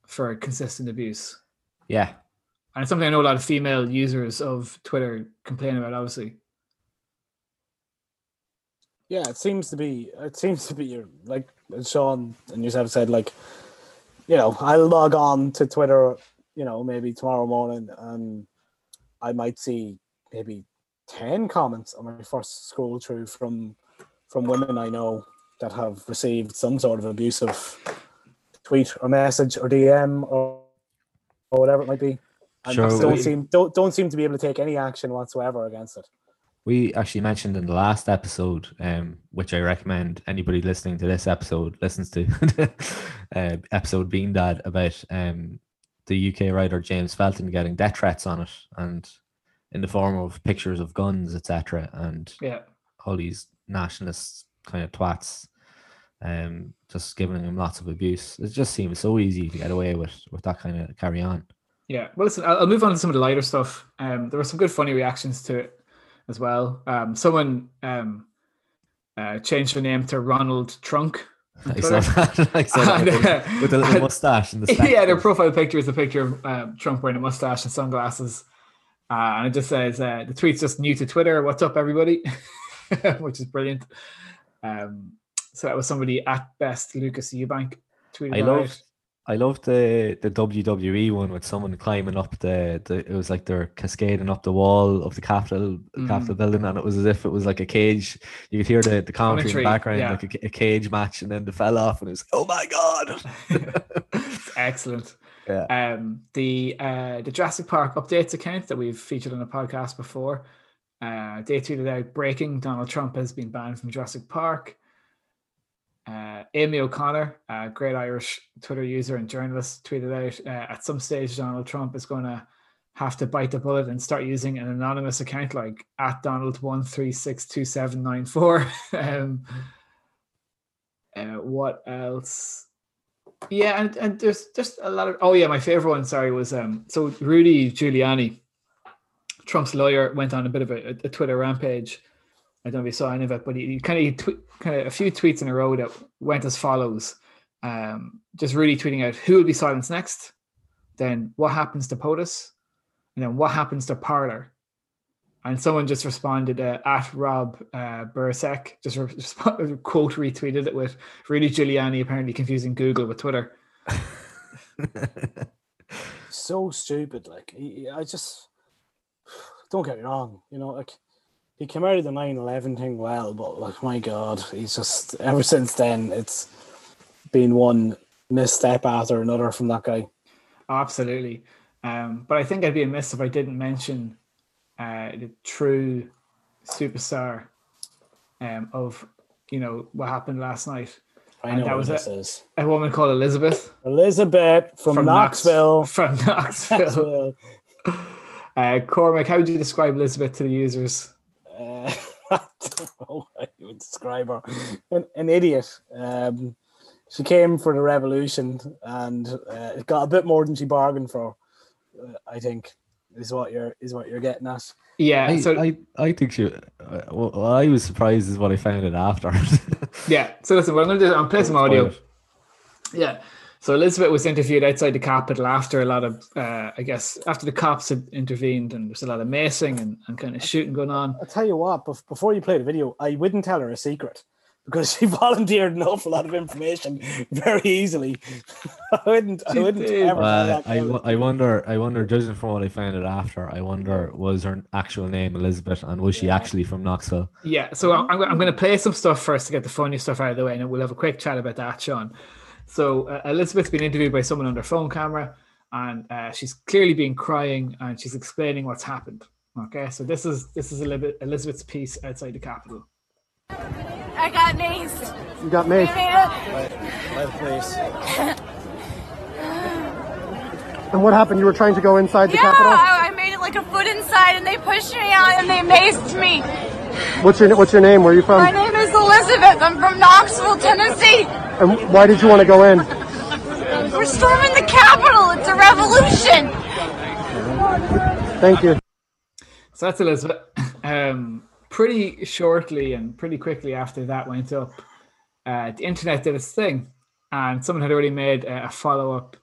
for consistent abuse. Yeah. And it's something I know a lot of female users of Twitter complain about, obviously. Yeah, it seems to be it seems to be your like Sean and yourself said, like, you know, I'll log on to Twitter, you know, maybe tomorrow morning and I might see maybe 10 comments on my first scroll through from from women I know that have received some sort of abusive tweet or message or DM or or whatever it might be. And sure, don't seem don't don't seem to be able to take any action whatsoever against it. We actually mentioned in the last episode, um, which I recommend anybody listening to this episode listens to, (laughs) uh, episode being that about um, the UK writer James Felton getting death threats on it, and in the form of pictures of guns, etc., and yeah, all these nationalist kind of twats, um, just giving him lots of abuse. It just seems so easy to get away with with that kind of carry on. Yeah, well, listen, I'll, move on to some of the lighter stuff. Um, there were some good funny reactions to it as well. Um, someone um, uh, changed the name to Ronald Trunk. I saw that. (laughs) I saw that and, uh, with, a little mustache. In the (laughs) yeah, their profile picture is a picture of uh, Trump wearing a mustache and sunglasses. Uh, and it just says, uh, the tweet's just new to Twitter. What's up, everybody? (laughs) Which is brilliant. Um, so that was somebody at best, Lucas Eubank tweeted I love, I love the the WWE one with someone climbing up the, the it was like they're cascading up the wall of the Capitol mm. Capitol building, and it was as if it was like a cage. You could hear the, the commentary in the background, yeah. like a, a, cage match, and then they fell off, and it was oh my god, (laughs) excellent. (laughs) Yeah. Um, the uh, the Jurassic Park updates account that we've featured on the podcast before, uh, they tweeted out breaking: Donald Trump has been banned from Jurassic Park. Uh, Amy O'Connor, a great Irish Twitter user and journalist, tweeted out uh, at some stage Donald Trump is going to have to bite the bullet and start using an anonymous account like at Donald one three six two seven nine four. (laughs) um, uh, what else? Yeah, and, and there's just a lot of oh yeah, my favorite one. Sorry, was um so Rudy Giuliani, Trump's lawyer, went on a bit of a, a Twitter rampage I don't know if you saw any of it, but he, he kind of tw- kind of a few tweets in a row that went as follows: um, just really tweeting out who will be silenced next, then what happens to POTUS, and then what happens to Parler. And someone just responded uh, at Rob uh, Bursek, just re- (laughs) quote retweeted it with Rudy Giuliani apparently confusing Google with Twitter. (laughs) so stupid. Like I just (sighs) don't get me wrong, you know, like he came out of the 9-11 thing well, but like my God, he's just ever since then it's been one misstep after another from that guy. Absolutely. Um, but I think I'd be amiss if I didn't mention uh, the true superstar um, of you know what happened last night. I know and that was a, a, woman called Elizabeth. Elizabeth from, from Knoxville. Knox, from (laughs) Knoxville. Knoxville. uh, Cormac, how would you describe Elizabeth to the users? I don't know how you would describe her. An, an idiot. Um, she came for the revolution and uh, got a bit more than she bargained for. Uh, I think is what you're is what you're getting at. Yeah, I, so I, I think she. Uh, well, I was surprised is what I found it after. (laughs) yeah. So listen, what I'm going to do, I'm play some audio. Yeah. So Elizabeth was interviewed outside the Capitol after a lot of, uh, I guess, after the cops had intervened and there's a lot of macing and, and kind of shooting going on. I'll tell you what, before you play the video, I wouldn't tell her a secret because (laughs) she volunteered an awful lot of information very easily. (laughs) I wouldn't. I wouldn't ever. Uh, I, I wonder. I wonder. Judging from what I found out after, I wonder was her actual name Elizabeth, and was she actually from Knoxville? Yeah. So I'm, I'm going to play some stuff first to get the funny stuff out of the way, and we'll have a quick chat about that, Sean. So uh, Elizabeth's been interviewed by someone on their phone camera, and uh, she's clearly been crying, and she's explaining what's happened. Okay. So this is this is Elizabeth's piece outside the Capitol. I got maced. You got maced? By, the police. and what happened? You were trying to go inside the yeah, Capitol? I, I made it like a foot inside and they pushed me out and they maced me. What's your What's your name? Where are you from? My name is Elizabeth. I'm from Knoxville, Tennessee. And why did you want to go in? We're storming the Capitol. It's a revolution. Thank you. So that's Elizabeth. Um, pretty shortly and pretty quickly after that went up, uh, the internet did its thing, and someone had already made a follow up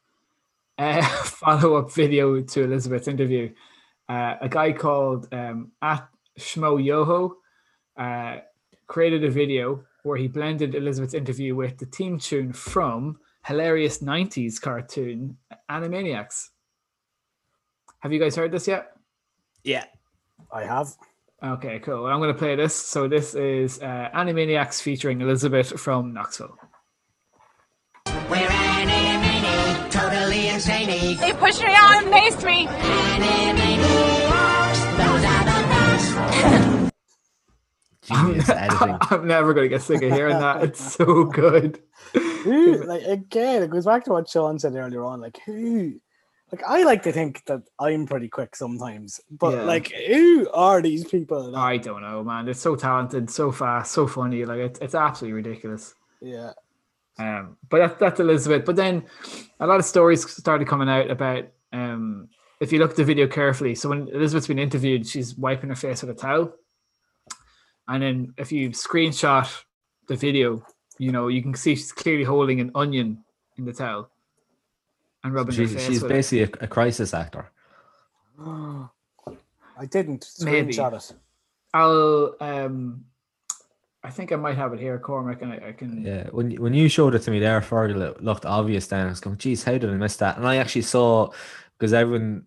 uh, (laughs) follow up video to Elizabeth's interview. Uh, a guy called um, at Schmoyoho uh, created a video where he blended Elizabeth's interview with the theme tune from hilarious 90s cartoon Animaniacs. Have you guys heard this yet? Yeah, I have. Okay, cool. I'm going to play this. So this is uh, Animaniacs featuring Elizabeth from Knoxville. We're Animaniacs, totally insane. They pushed me out and maced me. those Genius (laughs) editing. I'm never going to get sick of hearing that. It's so good. Who, like again, it goes back to what Sean said earlier on. Like who like I like to think that I'm pretty quick sometimes, but yeah. like who are these people? I don't know, man. They're so talented, so fast, so funny. Like it's it's absolutely ridiculous. Yeah. Um, but that's that's Elizabeth. But then a lot of stories started coming out about um if you look at the video carefully. So when Elizabeth's been interviewed, she's wiping her face with a towel. And then if you screenshot the video, you know, you can see she's clearly holding an onion in the towel and rubbing she's, she's basically a, a, crisis actor. (gasps) I didn't screenshot it. I'll um I think I might have it here, Cormac, and I, I, can. Yeah, when when you showed it to me there, Fergal, it looked obvious. Then I was going, "Geez, how did I miss that?" And I actually saw because everyone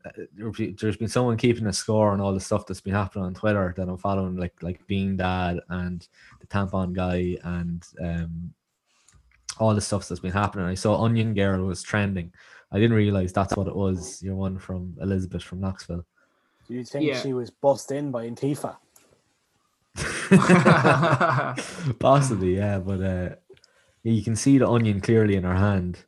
there's been someone keeping a score on all the stuff that's been happening on Twitter that I'm following, like like Being Dad and the Tampon Guy and um all the stuff that's been happening. I saw Onion Girl was trending, I didn't realize that's what it was. You're one from Elizabeth from Knoxville. Do you think yeah. she was bussed in by Antifa? (laughs) (laughs) Possibly, yeah, but uh, you can see the onion clearly in her hand.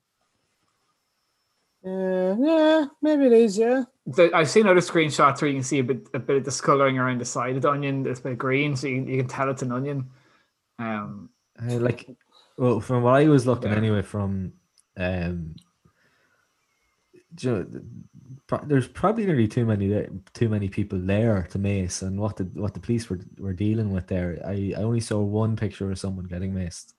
Uh, yeah, maybe it is. Yeah, the, I've seen other screenshots where you can see a bit a bit of discoloring around the side of the onion. It's a bit green, so you, you can tell it's an onion. Um, uh, like, well, from what I was looking yeah. anyway, from um, you know, there's probably going to be too many too many people there to mace, and what the what the police were were dealing with there. I, I only saw one picture of someone getting maced.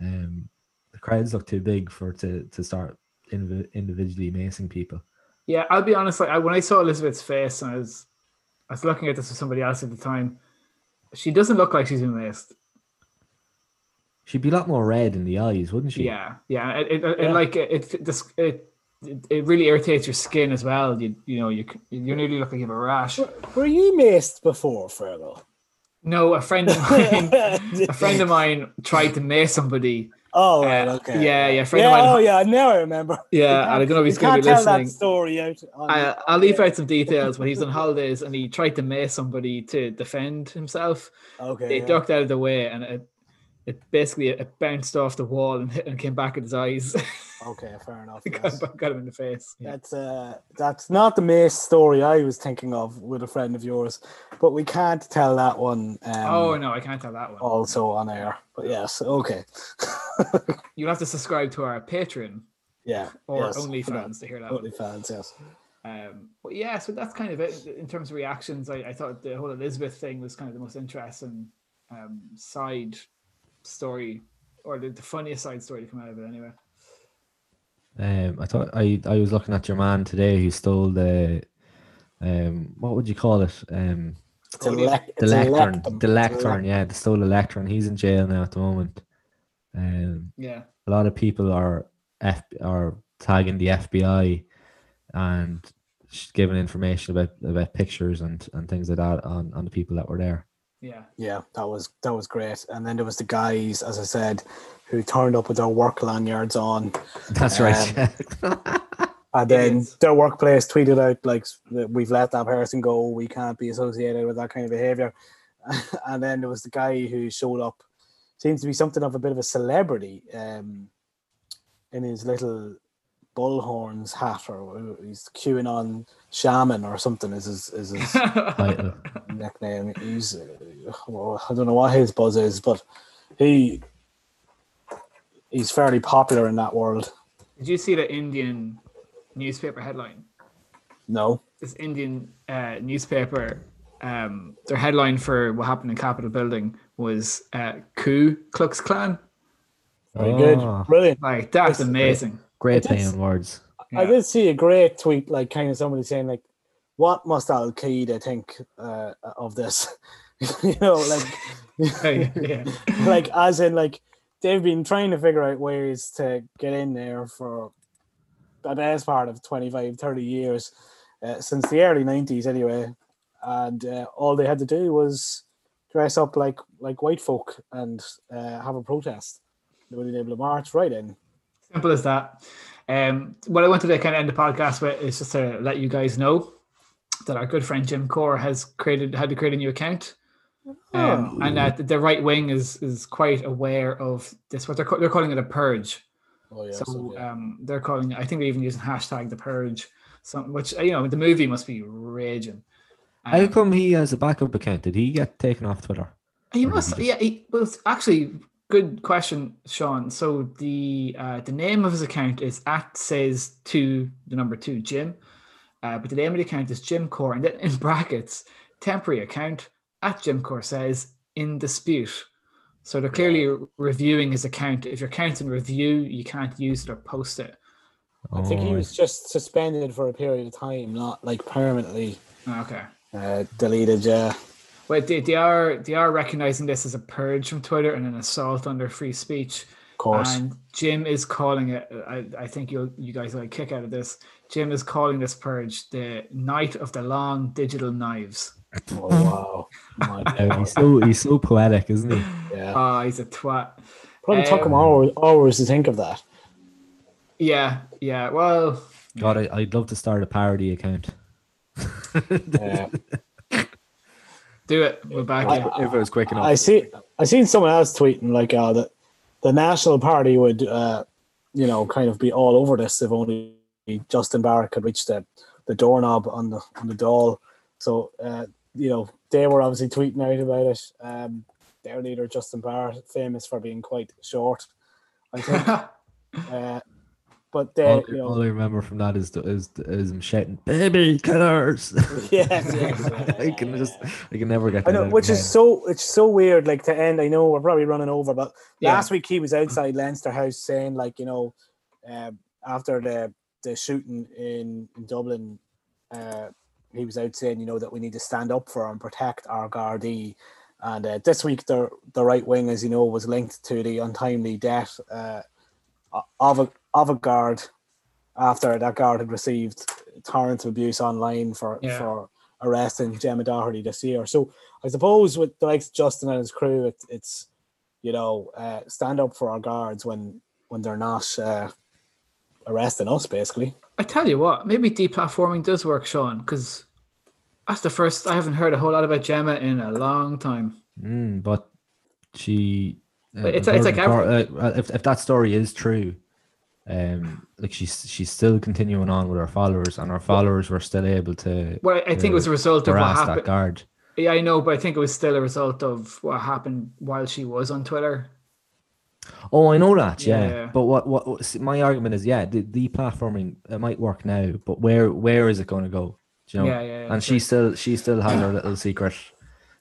Um, the crowds look too big for to to start inv- individually macing people. Yeah, I'll be honest. Like I, when I saw Elizabeth's face, and I was I was looking at this with somebody else at the time. She doesn't look like she's been maced. She'd be a lot more red in the eyes, wouldn't she? Yeah, yeah. It, it, it like it, it, it it, it really irritates your skin as well. You you know you you nearly look like you have a rash. Were, were you maced before, Fergal? No, a friend of mine. a friend of mine tried to mace somebody. Oh, right, uh, okay. Yeah, yeah. Friend yeah. Oh, yeah. Now I remember. Yeah, I (laughs) don't know if he's going to be listening. That story out. I, I'll leave out some details. But he's on (laughs) holidays and he tried to mace somebody to defend himself. Okay. They yeah. ducked out of the way, and it it basically it bounced off the wall and hit and came back at his eyes. (laughs) okay, fair enough. Yes. got, got, him in the face. Yeah. That's uh that's not the Mace story I was thinking of with a friend of yours, but we can't tell that one. Um, oh no, I can't tell that one. Also on air, but yes, okay. (laughs) you have to subscribe to our Patreon. Yeah, or yes, OnlyFans to hear that. OnlyFans, yes. Um, but yeah, so that's kind of it in terms of reactions. I, I thought the whole Elizabeth thing was kind of the most interesting um, side story or the, the funniest side story to come out of it anyway. Um, I thought I I was looking at your man today who stole the um what would you call it um It's a Podium. the it's lectern lectern. the It's lectern yeah they stole the lectern he's in jail now at the moment um Yeah. a lot of people are F are tagging the FBI and giving information about about pictures and and things like that on on the people that were there Yeah. Yeah, that was that was great. And then there was the guys, as I said, who turned up with their work lanyards on, (laughs) that's right (laughs) and then their workplace tweeted out like we've let that person go. We can't be associated with that kind of behavior. (laughs) and then there was the guy who showed up, seems to be something of a bit of a celebrity, um, in his little bullhorns hat, or he's QAnon shaman or something. Is his is his (laughs) nickname. He's uh, well, I don't know what his buzz is, but he he's fairly popular in that world. Did you see the Indian newspaper headline? No, This Indian uh, newspaper, um, their headline for what happened in Capitol Building was uh, "Coup Klux Klan." very Oh, good, brilliant. Like that's That's amazing. great It is. playing words I did see a great tweet, like kind of somebody saying like, "What must Al Qaeda think uh, of this?" (laughs) you know, like, (laughs) yeah, yeah. (laughs) like as in like they've been trying to figure out ways to get in there for the best part of 25 30 years uh, since the early 90s anyway and uh, all they had to do was dress up like like white folk and uh, have a protest they would be able to march right in Simple as that. Um, what I wanted to kind of end the podcast with is just to let you guys know that our good friend Jim Corr has created had to create a new account. Um, and that the right wing is is quite aware of this. What they're they're calling it a purge. oh yeah, so so, yeah. um, they're calling it. I think they're even using hashtag the purge. Some which you know the movie must be raging. How Um, come he has a backup account did he get taken off Twitter He must, he yeah. He, well, it's actually, good question, Sean. So the uh, the name of his account is at says two the number two Jim, uh, but the name of the account is Jim Corr, and then in (laughs) brackets temporary account at Jim Corr says in dispute. So they're clearly re- reviewing his account. If your account's in review, you can't use it or post it. i think he Oh, was just suspended for a period of time not like permanently Okay. Uh, deleted yeah Well, they, they are they are recognizing this as a purge from Twitter and an assault on their free speech. of course And Jim is calling it. I, I think you you guys will get a kick out of this. Jim is calling this purge the night of the long digital knives. oh wow My (laughs) he's so he's so poetic isn't he yeah Ah, he's a twat. probably took him Um, hours, hours to think of that Yeah, yeah. Well, God I, I'd love to start a parody account yeah (laughs) do it. We're back. I- if it was quick enough I see. I seen someone else tweeting like uh, that the National Party would, uh, you know, kind of be all over this if only Justin Barrett could reach the, the doorknob on the on the doll. So uh, you know they were obviously tweeting out about it. Um, their leader Justin Barrett, famous for being quite short, I think. (laughs) uh, but they, all, you know, all I remember from that is the, is is him shouting "baby killers." (laughs) (laughs) yes, I can just I can never get I know, which is head. so it's so weird. Like to end, I know we're probably running over, but Yeah. last week he was outside Leinster House saying, like, you know, um, after the the shooting in, in Dublin, uh, he was out saying, you know, that we need to stand up for and protect our Gardaí. And uh, this week, the the right wing, as you know, was linked to the untimely death uh, of a of a guard after that guard had received torrents of abuse online for Yeah. for arresting Gemma Doherty this year. So I suppose with the likes of Justin and his crew, it, it's you know uh, stand up for our guards when when they're not uh, arresting us, basically. I tell you what, maybe deplatforming does work, Sean, because that's the first I haven't heard a whole lot about Gemma in a long time. Mm, but she. uh, But it's- it's like according- uh, if if that story is true, um, like she's she's still continuing on with her followers, and her followers were still able to Well, I think it was a result of what happened. guard. Yeah, I know, but I think it was still a result of what happened while she was on Twitter. Oh, I know that. Yeah, Yeah. but what what what- see, my argument is, yeah, the, the platforming it might work now, but where where is it going to go? Do you know? Yeah, yeah, yeah, and she still she still has her little secret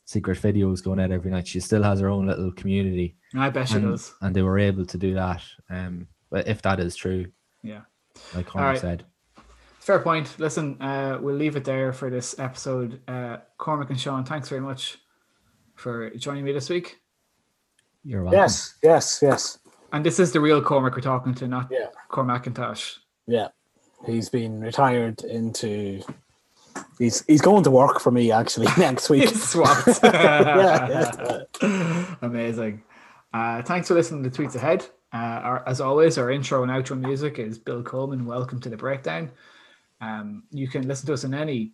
secret videos going out every night. She still has her own little community. I bet she and, does. and they were able to do that. Um, if that is true, Yeah. like Cormac right. said. Fair point. Listen, uh, we'll leave it there for this episode. Uh, Cormac and Sean, thanks very much for joining me this week. You're welcome. Yes, yes, yes. And this is the real Cormac we're talking to, not yeah. Cormac McIntosh. Yeah, he's been retired into. He's he's going to work for me actually (laughs) next week. swapped. (laughs) yeah, yeah. (laughs) Amazing. Uh, thanks for listening to Tweets Ahead. Uh, our, as always, our intro and outro music is Bill Coleman. Welcome to the breakdown. Um, you can listen to us on any,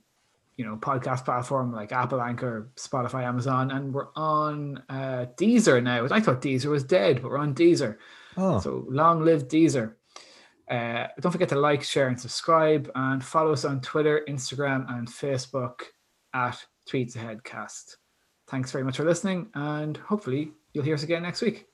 you know, podcast platform like Apple Anchor, Spotify, Amazon, and we're on uh, Deezer now. I thought Deezer was dead, but we're on Deezer. Oh. So long live Deezer. Uh, don't forget to like, share, and subscribe, and follow us on Twitter, Instagram, and Facebook at Tweets Ahead Cast. Thanks very much for listening, and hopefully you'll hear us again next week.